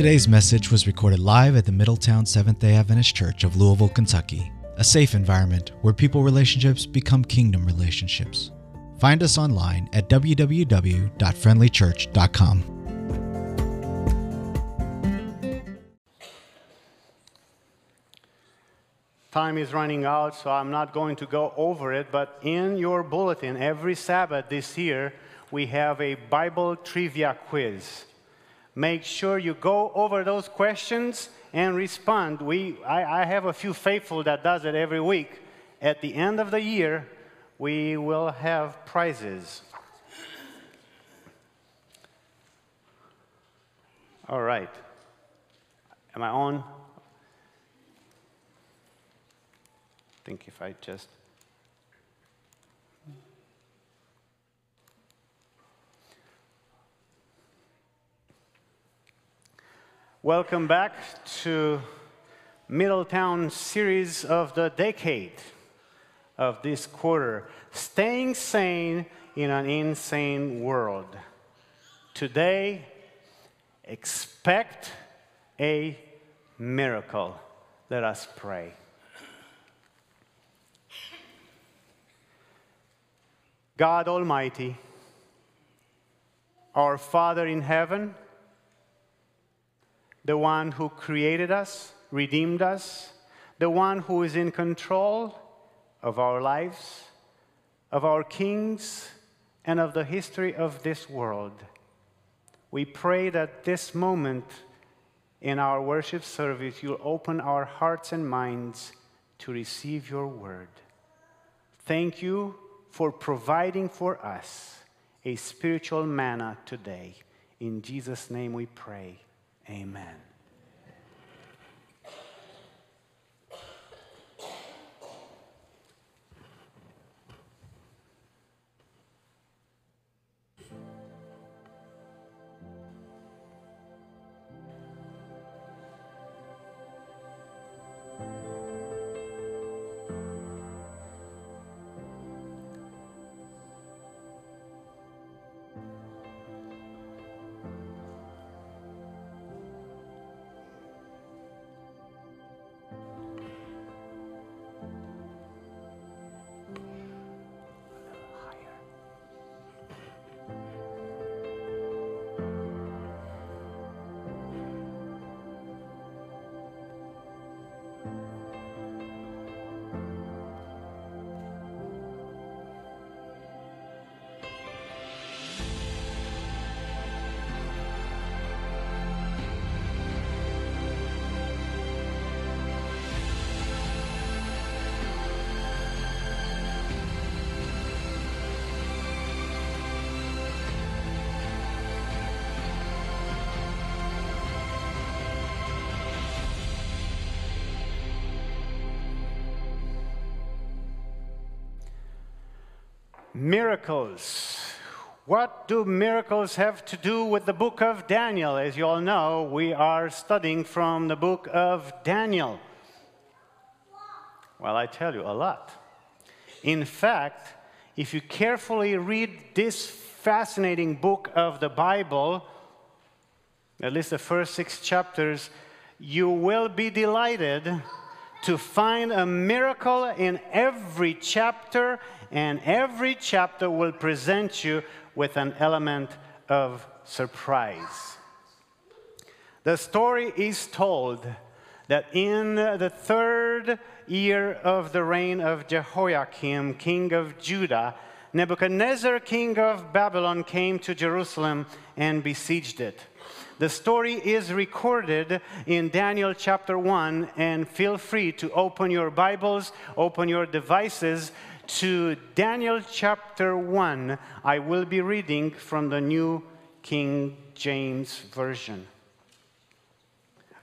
Today's message was recorded live at the Middletown Seventh day Adventist Church of Louisville, Kentucky, a safe environment where people relationships become kingdom relationships. Find us online at www.friendlychurch.com. Time is running out, so I'm not going to go over it, but in your bulletin, every Sabbath this year, we have a Bible trivia quiz. Make sure you go over those questions and respond. We, I, I have a few faithful that does it every week. At the end of the year, we will have prizes. All right. Am I on? I think if I just Welcome back to Middletown series of the decade of this quarter, staying sane in an insane world. Today, expect a miracle. Let us pray. God Almighty, our Father in heaven, the one who created us, redeemed us, the one who is in control of our lives, of our kings, and of the history of this world. We pray that this moment in our worship service, you'll open our hearts and minds to receive your word. Thank you for providing for us a spiritual manna today. In Jesus' name we pray. Amen. Miracles. What do miracles have to do with the book of Daniel? As you all know, we are studying from the book of Daniel. Well, I tell you, a lot. In fact, if you carefully read this fascinating book of the Bible, at least the first six chapters, you will be delighted to find a miracle in every chapter and every chapter will present you with an element of surprise. The story is told that in the third year of the reign of Jehoiakim, king of Judah, Nebuchadnezzar, king of Babylon, came to Jerusalem and besieged it. The story is recorded in Daniel chapter 1, and feel free to open your Bibles, open your devices to Daniel chapter 1, I will be reading from the New King James Version.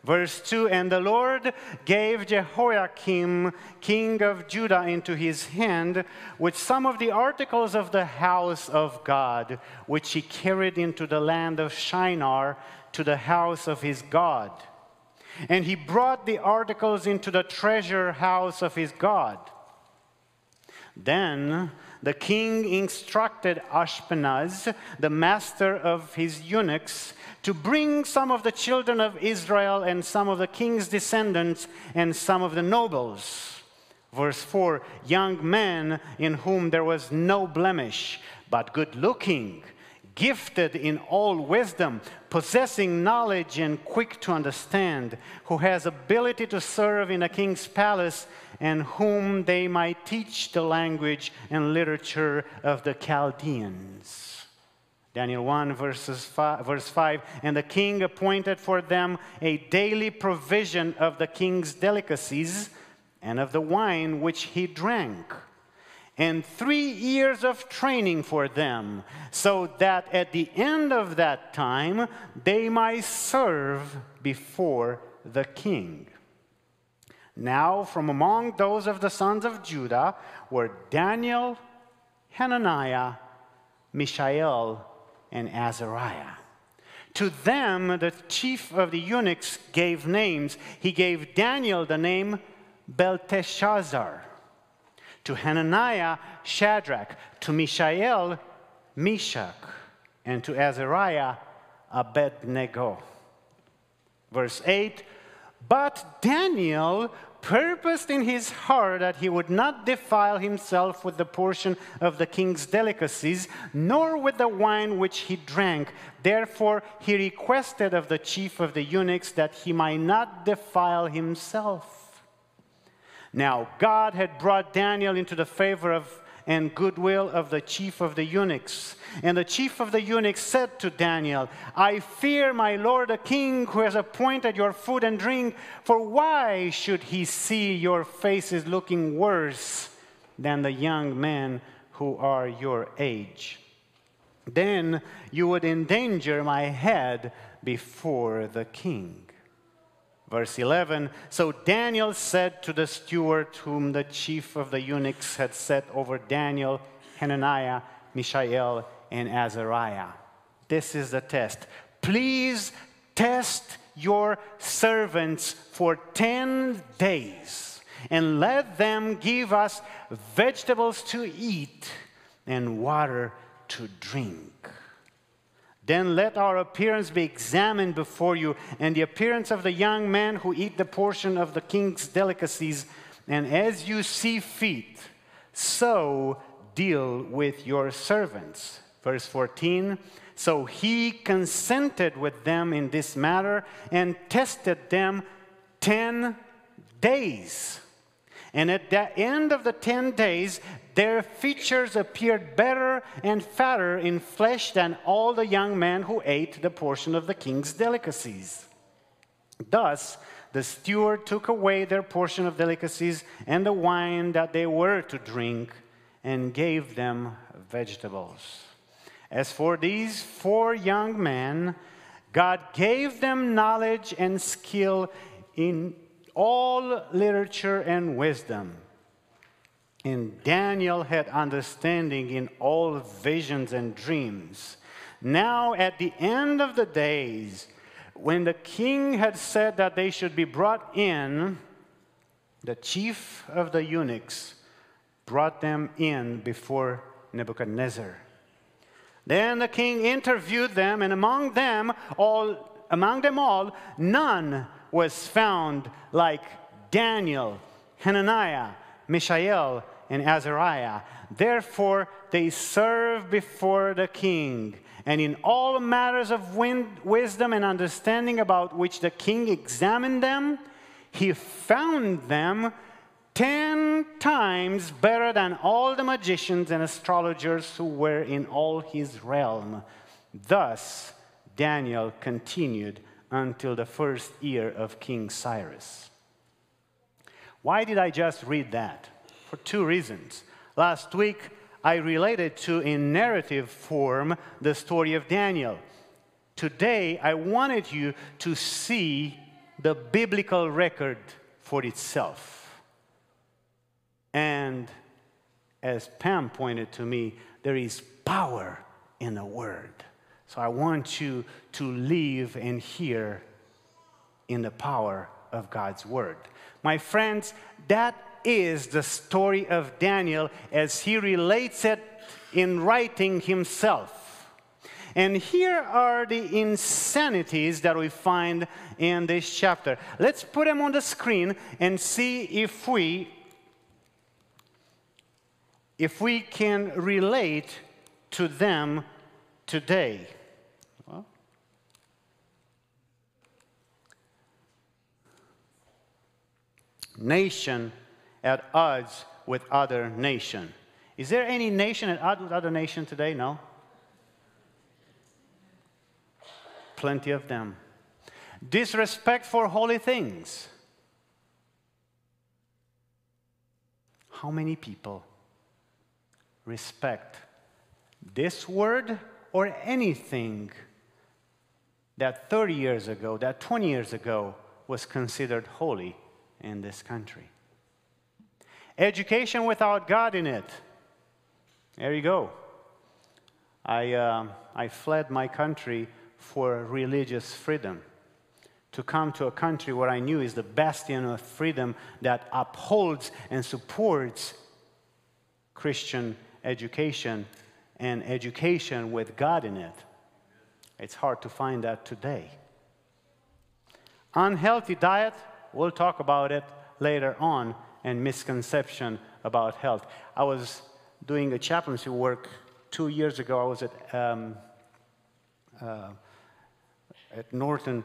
Verse 2 And the Lord gave Jehoiakim, king of Judah, into his hand with some of the articles of the house of God, which he carried into the land of Shinar to the house of his God. And he brought the articles into the treasure house of his God. Then the king instructed Ashpenaz, the master of his eunuchs, to bring some of the children of Israel and some of the king's descendants and some of the nobles. Verse 4 Young men in whom there was no blemish, but good looking, gifted in all wisdom, possessing knowledge and quick to understand, who has ability to serve in a king's palace, and whom they might teach the language and literature of the Chaldeans. Daniel 1, verses five, verse 5 And the king appointed for them a daily provision of the king's delicacies and of the wine which he drank and three years of training for them, so that at the end of that time they might serve before the king. Now, from among those of the sons of Judah were Daniel, Hananiah, Mishael, and Azariah. To them, the chief of the eunuchs gave names. He gave Daniel the name Belteshazzar to Hananiah, Shadrach, to Mishael, Meshach, and to Azariah, Abednego. Verse 8 But Daniel purposed in his heart that he would not defile himself with the portion of the king's delicacies, nor with the wine which he drank. Therefore, he requested of the chief of the eunuchs that he might not defile himself. Now, God had brought Daniel into the favor of and goodwill of the chief of the eunuchs. And the chief of the eunuchs said to Daniel, I fear my lord the king who has appointed your food and drink, for why should he see your faces looking worse than the young men who are your age? Then you would endanger my head before the king. Verse 11 So Daniel said to the steward, whom the chief of the eunuchs had set over Daniel, Hananiah, Mishael, and Azariah. This is the test. Please test your servants for 10 days and let them give us vegetables to eat and water to drink. Then let our appearance be examined before you, and the appearance of the young men who eat the portion of the king's delicacies. And as you see fit, so deal with your servants. Verse 14 So he consented with them in this matter and tested them 10 days. And at the end of the 10 days, their features appeared better and fatter in flesh than all the young men who ate the portion of the king's delicacies. Thus, the steward took away their portion of delicacies and the wine that they were to drink and gave them vegetables. As for these four young men, God gave them knowledge and skill in all literature and wisdom. And Daniel had understanding in all visions and dreams. Now, at the end of the days, when the king had said that they should be brought in, the chief of the eunuchs brought them in before Nebuchadnezzar. Then the king interviewed them, and among them all, among them all, none was found like Daniel, Hananiah, Mishael, and Azariah. Therefore, they serve before the king. And in all matters of wisdom and understanding about which the king examined them, he found them ten times better than all the magicians and astrologers who were in all his realm. Thus, Daniel continued until the first year of King Cyrus. Why did I just read that? For two reasons. Last week, I related to in narrative form the story of Daniel. Today, I wanted you to see the biblical record for itself. And as Pam pointed to me, there is power in the word. So I want you to live and hear in the power of God's word. My friends, that is the story of Daniel as he relates it in writing himself. And here are the insanities that we find in this chapter. Let's put them on the screen and see if we if we can relate to them today. Nation at odds with other nation. Is there any nation at odds with other nation today? No. Plenty of them. Disrespect for holy things. How many people respect this word or anything that 30 years ago, that 20 years ago was considered holy in this country? Education without God in it. There you go. I, uh, I fled my country for religious freedom. To come to a country where I knew is the bastion of freedom that upholds and supports Christian education and education with God in it. It's hard to find that today. Unhealthy diet, we'll talk about it later on, and misconception about health. I was doing a chaplaincy work two years ago. I was at, um, uh, at Norton,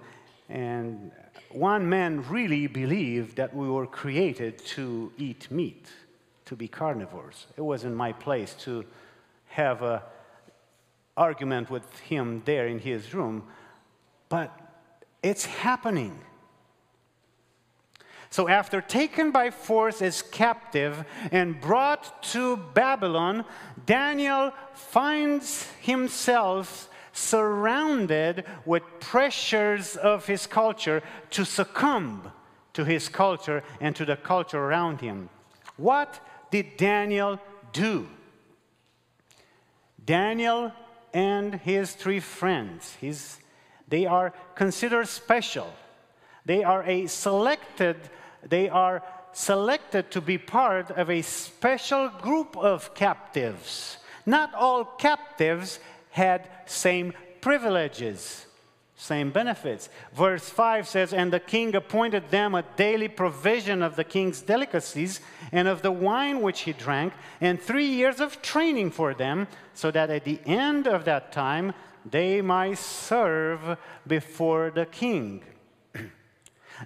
and one man really believed that we were created to eat meat to be carnivores. It wasn't my place to have an argument with him there in his room, but it's happening. So, after taken by force as captive and brought to Babylon, Daniel finds himself surrounded with pressures of his culture to succumb to his culture and to the culture around him. What did Daniel do? Daniel and his three friends, his, they are considered special. They are a selected, they are selected to be part of a special group of captives. Not all captives had same privileges same benefits. Verse 5 says, And the king appointed them a daily provision of the king's delicacies and of the wine which he drank, and three years of training for them, so that at the end of that time they might serve before the king.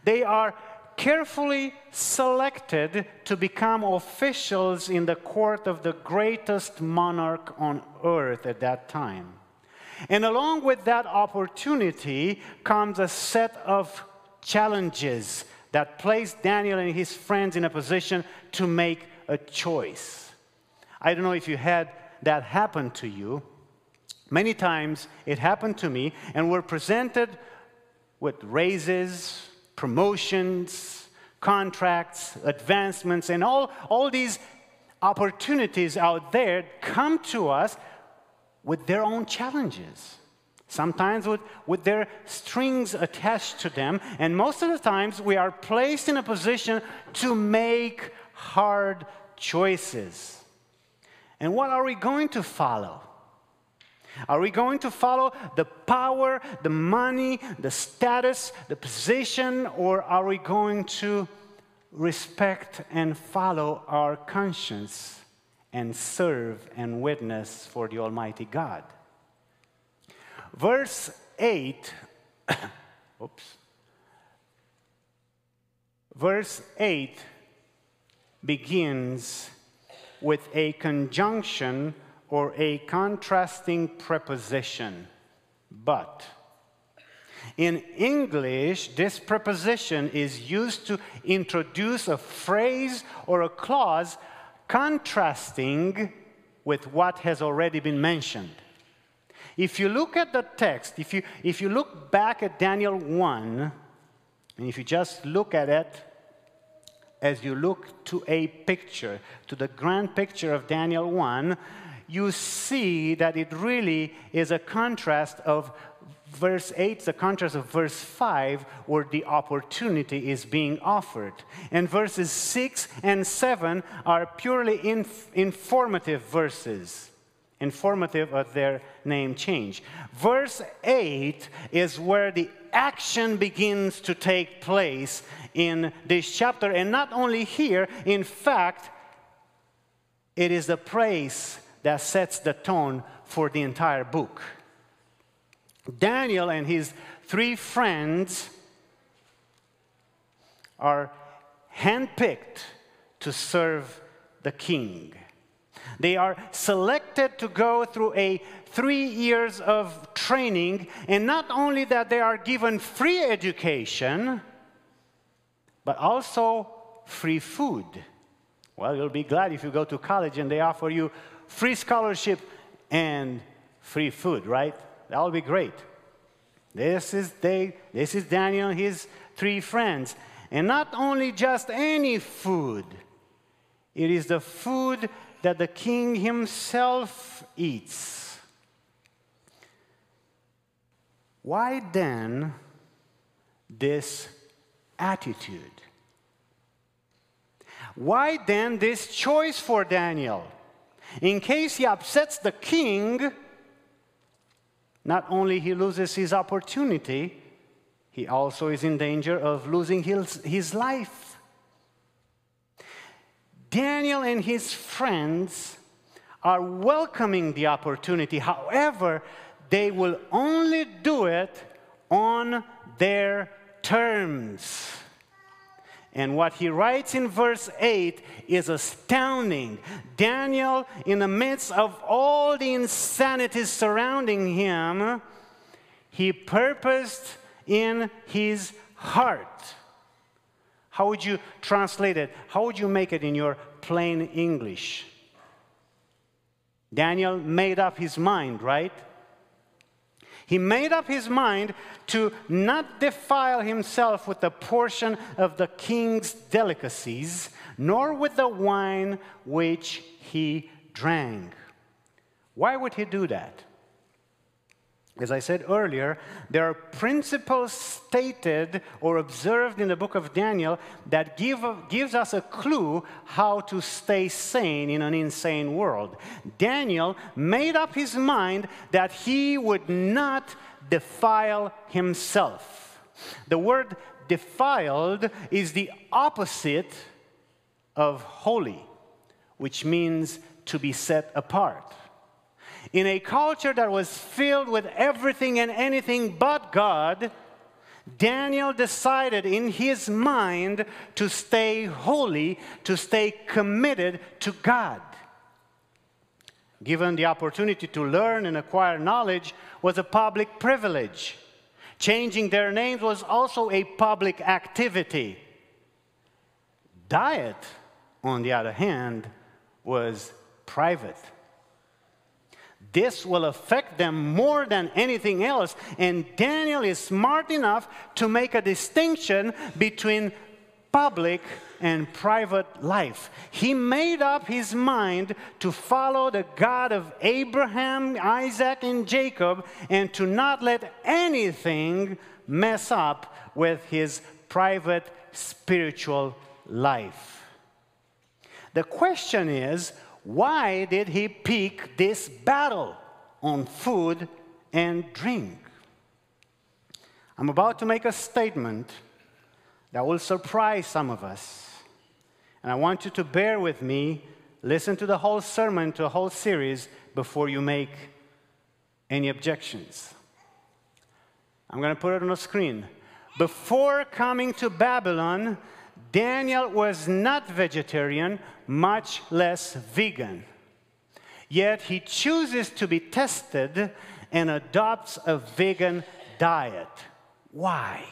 they are carefully selected to become officials in the court of the greatest monarch on earth at that time. And along with that opportunity comes a set of challenges that place Daniel and his friends in a position to make a choice. I don't know if you had that happen to you. Many times it happened to me, and we're presented with raises, promotions, contracts, advancements, and all, all these opportunities out there come to us with their own challenges, sometimes with, with their strings attached to them. And most of the times, we are placed in a position to make hard choices. And what are we going to follow? Are we going to follow the power, the money, the status, the position, or are we going to respect and follow our conscience and serve and witness for the Almighty God. Verse 8, oops. Verse 8 begins with a conjunction or a contrasting preposition, but. In English, this preposition is used to introduce a phrase or a clause contrasting with what has already been mentioned. If you look at the text, if you, if you look back at Daniel 1, and if you just look at it as you look to a picture, to the grand picture of Daniel 1, you see that it really is a contrast of verse 8 the contrast of verse 5 where the opportunity is being offered. And verses 6 and 7 are purely inf- informative verses informative of their name change. Verse 8 is where the action begins to take place in this chapter. And not only here in fact it is the praise that sets the tone for the entire book Daniel and his three friends are handpicked to serve the king. They are selected to go through a three years of training, and not only that, they are given free education, but also free food. Well, you'll be glad if you go to college and they offer you free scholarship and free food, right? That will be great. This is, they, this is Daniel and his three friends. And not only just any food, it is the food that the king himself eats. Why then this attitude? Why then this choice for Daniel? In case he upsets the king, not only he loses his opportunity, he also is in danger of losing his, his life. Daniel and his friends are welcoming the opportunity. However, they will only do it on their terms. And what he writes in verse 8 is astounding. Daniel, in the midst of all the insanity surrounding him, he purposed in his heart. How would you translate it? How would you make it in your plain English? Daniel made up his mind, right? He made up his mind to not defile himself with a portion of the king's delicacies, nor with the wine which he drank. Why would he do that? As I said earlier, there are principles stated or observed in the book of Daniel that give, gives us a clue how to stay sane in an insane world. Daniel made up his mind that he would not defile himself. The word defiled is the opposite of holy, which means to be set apart. In a culture that was filled with everything and anything but God, Daniel decided in his mind to stay holy, to stay committed to God. Given the opportunity to learn and acquire knowledge was a public privilege. Changing their names was also a public activity. Diet, on the other hand, was private. This will affect them more than anything else. And Daniel is smart enough to make a distinction between public and private life. He made up his mind to follow the God of Abraham, Isaac, and Jacob and to not let anything mess up with his private spiritual life. The question is why did he pick this battle on food and drink? I'm about to make a statement that will surprise some of us. And I want you to bear with me, listen to the whole sermon, to the whole series before you make any objections. I'm going to put it on the screen. Before coming to Babylon, Daniel was not vegetarian, much less vegan. Yet he chooses to be tested and adopts a vegan diet. Why?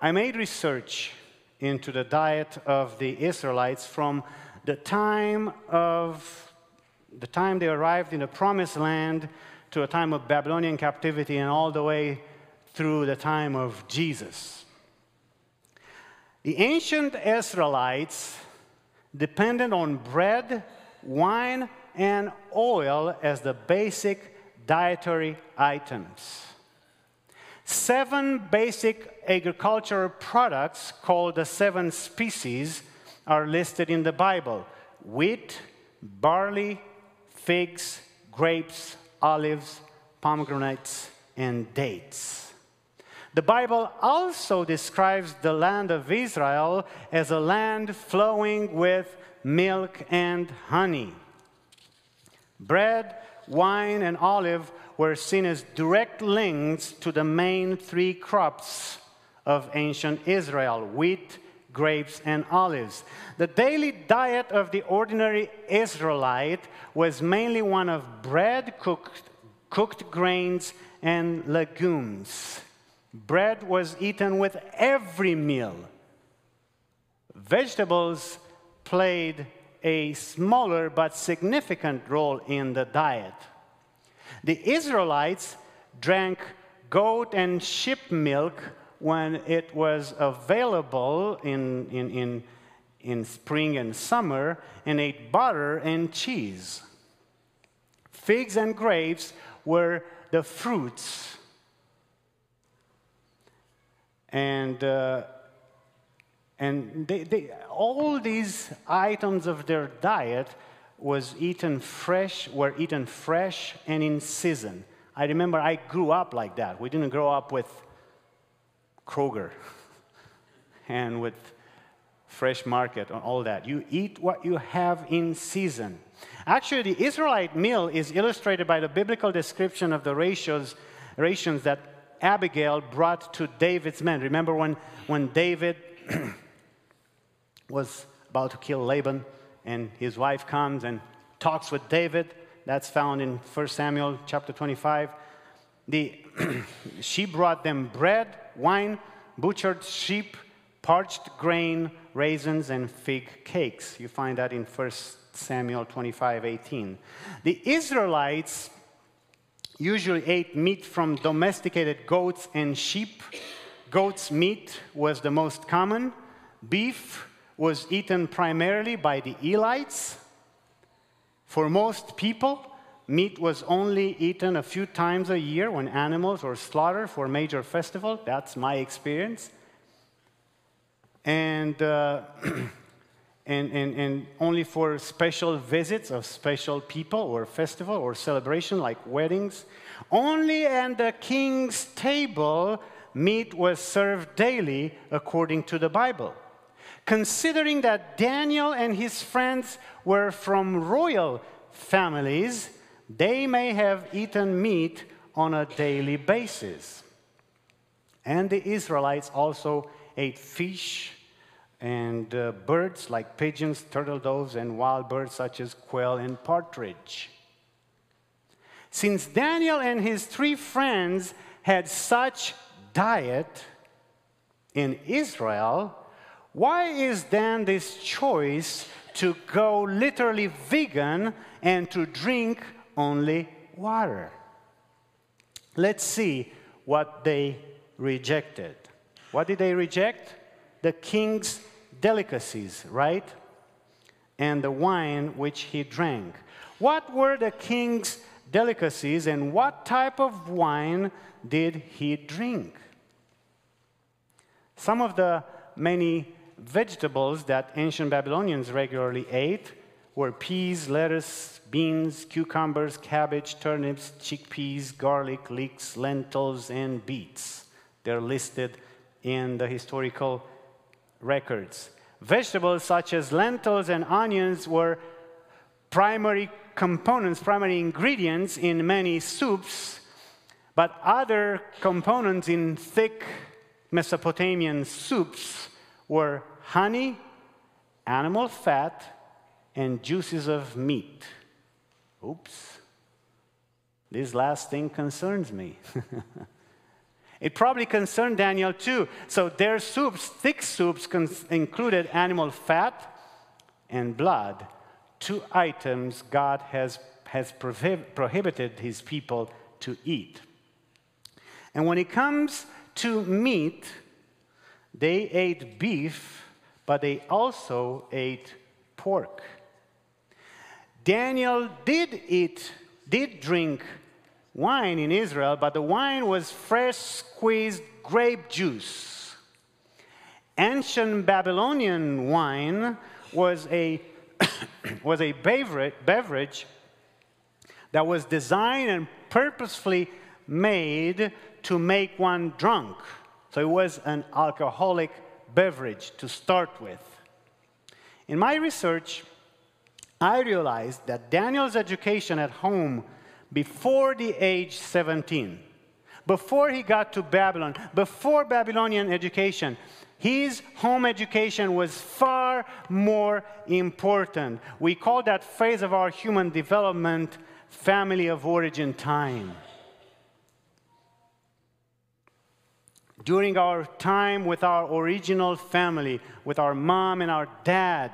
I made research into the diet of the Israelites from the time of the time they arrived in the promised land to a time of Babylonian captivity and all the way through the time of Jesus. The ancient Israelites depended on bread, wine, and oil as the basic dietary items. Seven basic agricultural products called the seven species are listed in the Bible wheat, barley, figs, grapes, olives, pomegranates, and dates. The Bible also describes the land of Israel as a land flowing with milk and honey. Bread, wine, and olive were seen as direct links to the main three crops of ancient Israel wheat, grapes, and olives. The daily diet of the ordinary Israelite was mainly one of bread, cooked, cooked grains, and legumes. Bread was eaten with every meal. Vegetables played a smaller but significant role in the diet. The Israelites drank goat and sheep milk when it was available in, in, in, in spring and summer and ate butter and cheese. Figs and grapes were the fruits. And, uh, and they, they, all these items of their diet was eaten fresh, were eaten fresh and in season. I remember I grew up like that. We didn't grow up with Kroger and with fresh market and all that. You eat what you have in season. Actually, the Israelite meal is illustrated by the biblical description of the rations, rations that Abigail brought to David's men. Remember when, when David was about to kill Laban and his wife comes and talks with David? That's found in 1 Samuel chapter 25. The, she brought them bread, wine, butchered sheep, parched grain, raisins, and fig cakes. You find that in 1 Samuel 25 18. The Israelites usually ate meat from domesticated goats and sheep. Goat's meat was the most common. Beef was eaten primarily by the Elites. For most people, meat was only eaten a few times a year when animals were slaughtered for major festival. That's my experience. And uh, and, and, and only for special visits of special people or festival or celebration like weddings. Only at the king's table meat was served daily according to the Bible. Considering that Daniel and his friends were from royal families, they may have eaten meat on a daily basis. And the Israelites also ate fish and uh, birds like pigeons, turtle doves, and wild birds such as quail and partridge. Since Daniel and his three friends had such diet in Israel, why is then this choice to go literally vegan and to drink only water? Let's see what they rejected. What did they reject? The king's delicacies, right? And the wine which he drank. What were the king's delicacies and what type of wine did he drink? Some of the many vegetables that ancient Babylonians regularly ate were peas, lettuce, beans, cucumbers, cabbage, turnips, chickpeas, garlic, leeks, lentils, and beets. They're listed in the historical records. Vegetables such as lentils and onions were primary components, primary ingredients in many soups, but other components in thick Mesopotamian soups were honey, animal fat, and juices of meat. Oops. This last thing concerns me. It probably concerned Daniel too. So their soups, thick soups, included animal fat and blood, two items God has, has prohib prohibited his people to eat. And when it comes to meat, they ate beef, but they also ate pork. Daniel did eat, did drink wine in Israel, but the wine was fresh squeezed grape juice. Ancient Babylonian wine was a, was a beverage, beverage that was designed and purposefully made to make one drunk. So it was an alcoholic beverage to start with. In my research, I realized that Daniel's education at home before the age 17, before he got to Babylon, before Babylonian education, his home education was far more important. We call that phase of our human development family of origin time. During our time with our original family, with our mom and our dad,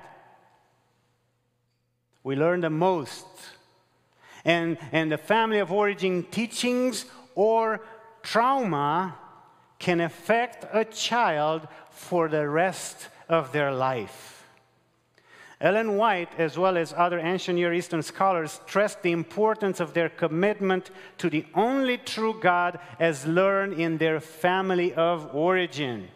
we learn the most. And, and the family of origin teachings or trauma can affect a child for the rest of their life. Ellen White, as well as other ancient Near Eastern scholars, stressed the importance of their commitment to the only true God as learned in their family of origin.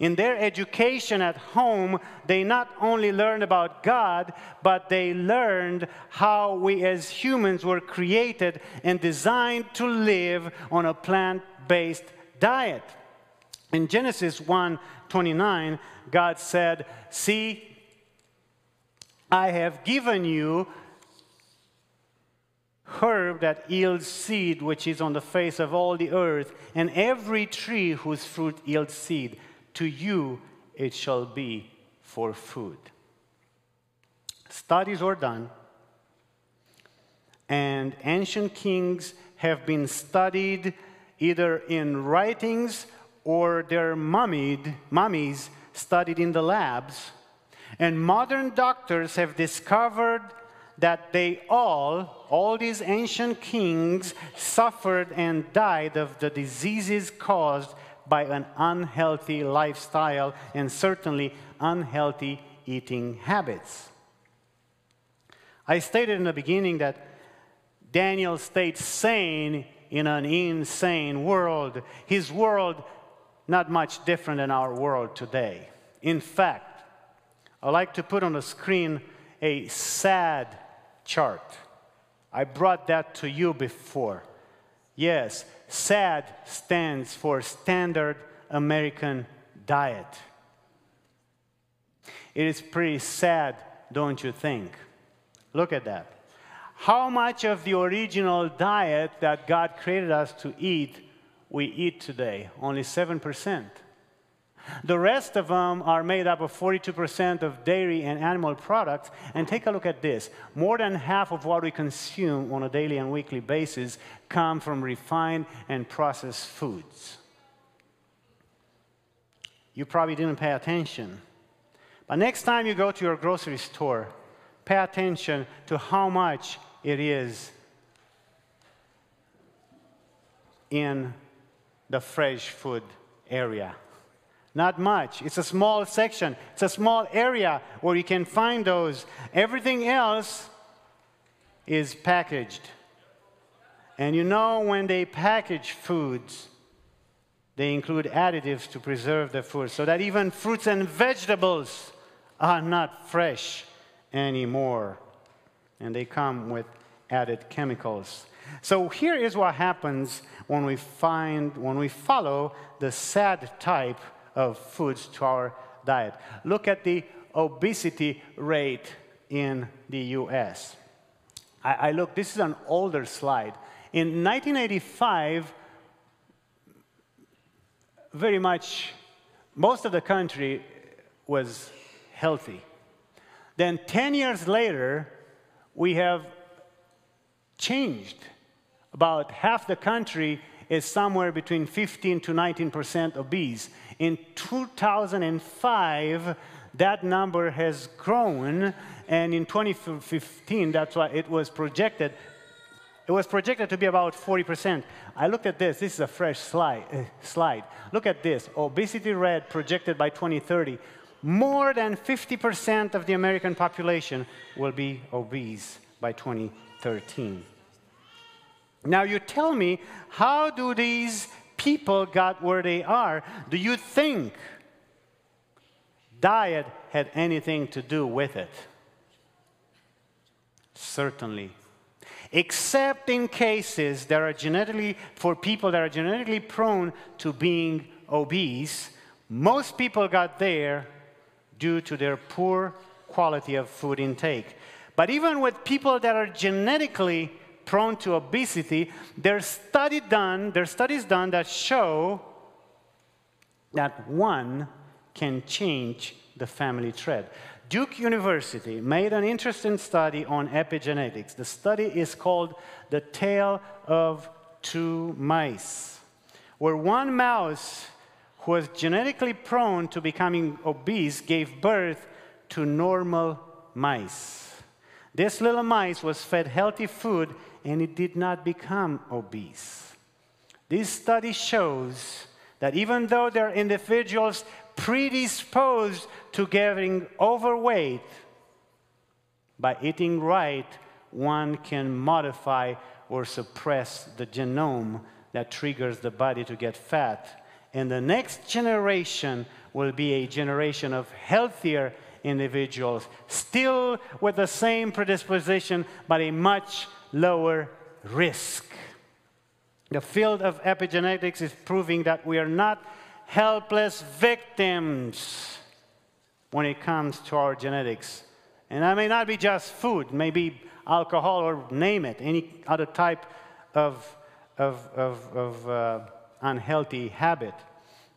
In their education at home, they not only learned about God, but they learned how we as humans were created and designed to live on a plant based diet. In Genesis 1 29, God said, See, I have given you herb that yields seed, which is on the face of all the earth, and every tree whose fruit yields seed to you it shall be for food. Studies are done, and ancient kings have been studied either in writings or their mummied, mummies studied in the labs. And modern doctors have discovered that they all, all these ancient kings, suffered and died of the diseases caused by an unhealthy lifestyle and certainly unhealthy eating habits. I stated in the beginning that Daniel stayed sane in an insane world. His world, not much different than our world today. In fact, I like to put on the screen a sad chart. I brought that to you before. Yes, SAD stands for Standard American Diet. It is pretty sad, don't you think? Look at that. How much of the original diet that God created us to eat, we eat today? Only 7%. The rest of them are made up of 42% of dairy and animal products. And take a look at this. More than half of what we consume on a daily and weekly basis come from refined and processed foods. You probably didn't pay attention. But next time you go to your grocery store, pay attention to how much it is in the fresh food area. Not much. It's a small section, it's a small area where you can find those. Everything else is packaged. And you know, when they package foods, they include additives to preserve the food so that even fruits and vegetables are not fresh anymore. And they come with added chemicals. So here is what happens when we find, when we follow the sad type of foods to our diet. Look at the obesity rate in the US. I, I look, this is an older slide. In 1985, very much, most of the country was healthy. Then 10 years later, we have changed. About half the country is somewhere between 15 to 19 percent obese. In 2005, that number has grown, and in 2015, that's why it was projected. It was projected to be about 40%. I looked at this. This is a fresh slide. Uh, slide. Look at this. Obesity red projected by 2030. more than 50% of the American population will be obese by 2013. Now you tell me, how do these people got where they are? Do you think diet had anything to do with it? Certainly. Except in cases that are genetically, for people that are genetically prone to being obese, most people got there due to their poor quality of food intake. But even with people that are genetically prone to obesity, there's study done, there's studies done that show that one can change the family thread. Duke University made an interesting study on epigenetics. The study is called The Tale of Two Mice, where one mouse who was genetically prone to becoming obese gave birth to normal mice. This little mice was fed healthy food and it did not become obese. This study shows that even though there are individuals predisposed to getting overweight, by eating right, one can modify or suppress the genome that triggers the body to get fat. And the next generation will be a generation of healthier individuals, still with the same predisposition, but a much lower risk. The field of epigenetics is proving that we are not helpless victims when it comes to our genetics. And that may not be just food, maybe alcohol or name it, any other type of, of, of, of uh, unhealthy habit.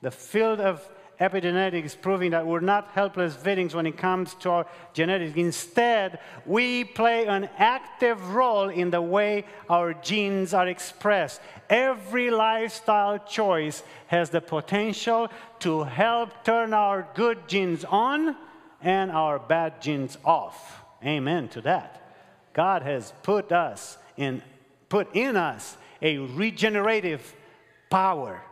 The field of epigenetics proving that we're not helpless victims when it comes to our genetics. Instead, we play an active role in the way our genes are expressed. Every lifestyle choice has the potential to help turn our good genes on and our bad genes off. Amen to that. God has put us in put in us a regenerative power,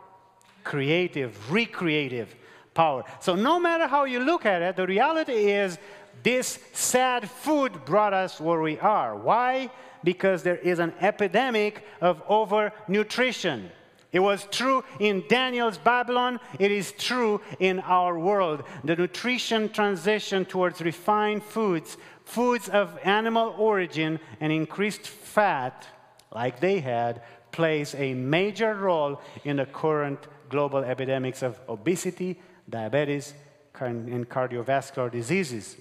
creative, recreative power. So, no matter how you look at it, the reality is this sad food brought us where we are. Why? Because there is an epidemic of overnutrition. It was true in Daniel's Babylon, it is true in our world. The nutrition transition towards refined foods, foods of animal origin, and increased fat, like they had, plays a major role in the current global epidemics of obesity, diabetes, and cardiovascular diseases.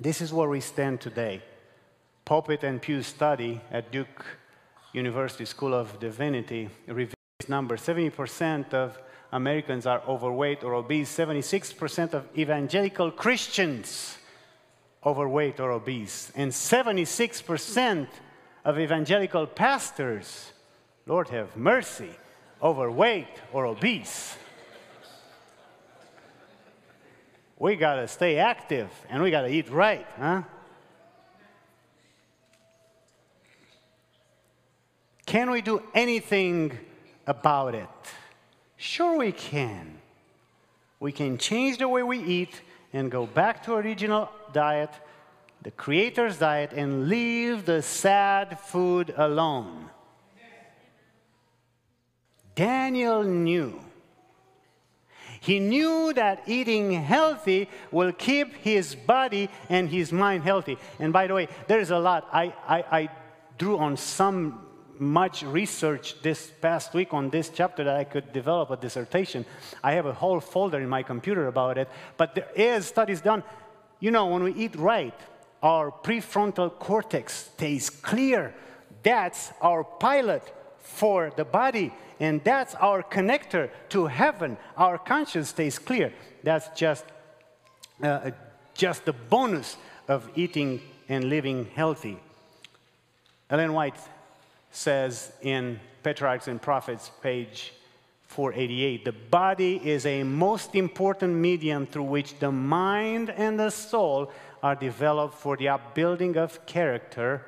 This is where we stand today. Pulpit and Pew study at Duke University School of Divinity reveals number 70% of Americans are overweight or obese, 76% of evangelical Christians overweight or obese, and 76% of evangelical pastors, Lord have mercy, overweight or obese. We got to stay active and we got to eat right, huh? Can we do anything about it? Sure, we can. We can change the way we eat and go back to original diet, the Creator's diet, and leave the sad food alone. Daniel knew he knew that eating healthy will keep his body and his mind healthy. And by the way, there is a lot. I, I, I drew on some much research this past week on this chapter that I could develop a dissertation. I have a whole folder in my computer about it. But there is studies done. You know, when we eat right, our prefrontal cortex stays clear. That's our pilot for the body. And that's our connector to heaven. Our conscience stays clear. That's just, uh, just the bonus of eating and living healthy. Ellen White says in Patriarchs and Prophets, page 488 the body is a most important medium through which the mind and the soul are developed for the upbuilding of character.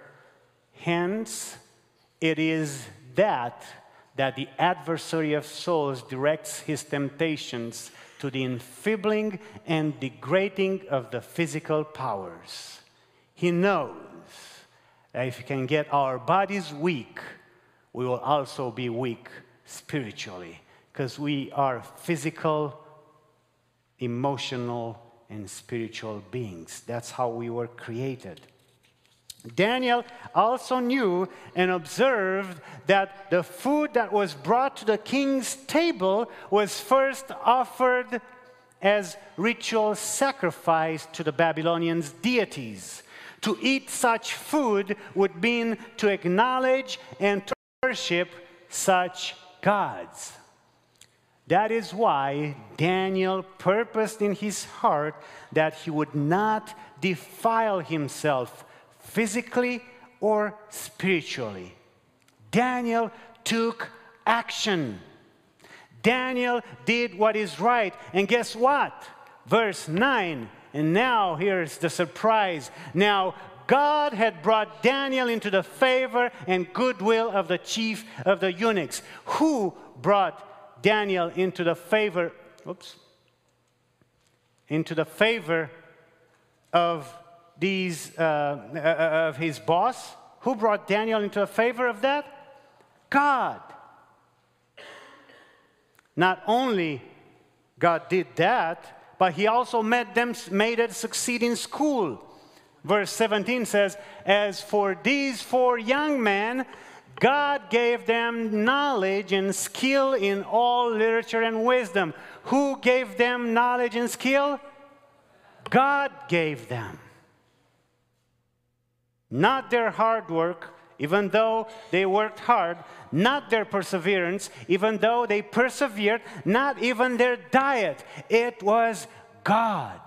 Hence, it is that that the adversary of souls directs his temptations to the enfeebling and degrading of the physical powers. He knows that if he can get our bodies weak, we will also be weak spiritually because we are physical, emotional, and spiritual beings. That's how we were created. Daniel also knew and observed that the food that was brought to the king's table was first offered as ritual sacrifice to the Babylonians' deities. To eat such food would mean to acknowledge and to worship such gods. That is why Daniel purposed in his heart that he would not defile himself physically or spiritually. Daniel took action. Daniel did what is right. And guess what? Verse 9. And now here's the surprise. Now, God had brought Daniel into the favor and goodwill of the chief of the eunuchs. Who brought Daniel into the favor? Oops. Into the favor of these, uh, uh, of his boss. Who brought Daniel into a favor of that? God. Not only God did that, but he also made them made it succeed in school. Verse 17 says, As for these four young men, God gave them knowledge and skill in all literature and wisdom. Who gave them knowledge and skill? God gave them not their hard work, even though they worked hard, not their perseverance, even though they persevered, not even their diet. It was God.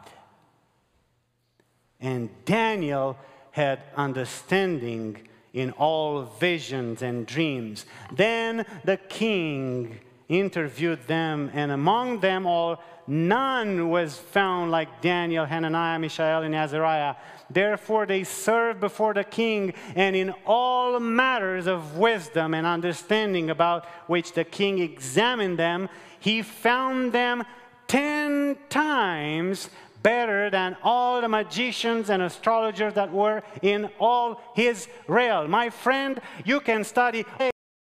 And Daniel had understanding in all visions and dreams. Then the king interviewed them, and among them all, none was found like Daniel, Hananiah, Mishael, and Azariah. Therefore, they served before the king, and in all matters of wisdom and understanding about which the king examined them, he found them ten times better than all the magicians and astrologers that were in all his realm. My friend, you can study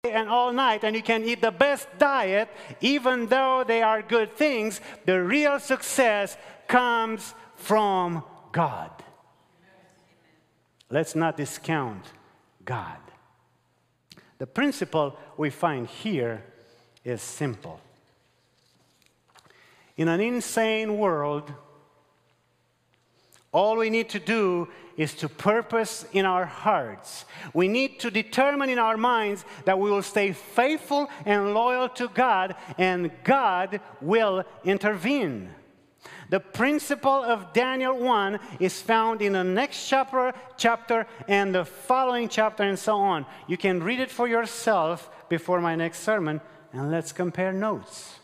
and all night and you can eat the best diet, even though they are good things, the real success comes from God. Let's not discount God. The principle we find here is simple. In an insane world, all we need to do is to purpose in our hearts. We need to determine in our minds that we will stay faithful and loyal to God, and God will intervene. The principle of Daniel 1 is found in the next chapter, chapter and the following chapter, and so on. You can read it for yourself before my next sermon, and let's compare notes.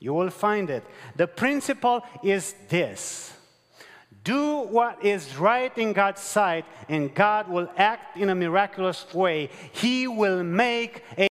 You will find it. The principle is this do what is right in God's sight, and God will act in a miraculous way. He will make a